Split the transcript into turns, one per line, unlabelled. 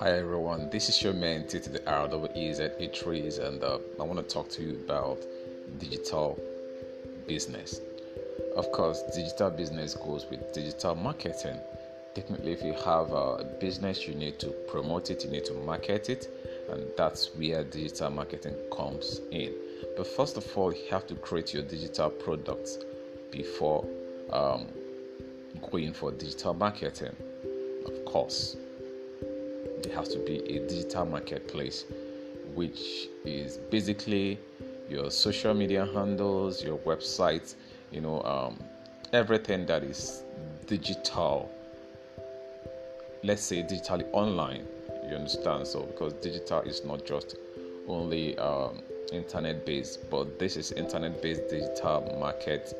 Hi everyone, this is your man T to the RWEZ trees, and uh, I want to talk to you about digital business. Of course, digital business goes with digital marketing. Technically, if you have a business, you need to promote it, you need to market it, and that's where digital marketing comes in. But first of all, you have to create your digital products before um, going for digital marketing. Of course, there has to be a digital marketplace, which is basically your social media handles, your website, you know, um, everything that is digital. Let's say digitally online. You understand? So because digital is not just only um, internet based, but this is internet based digital market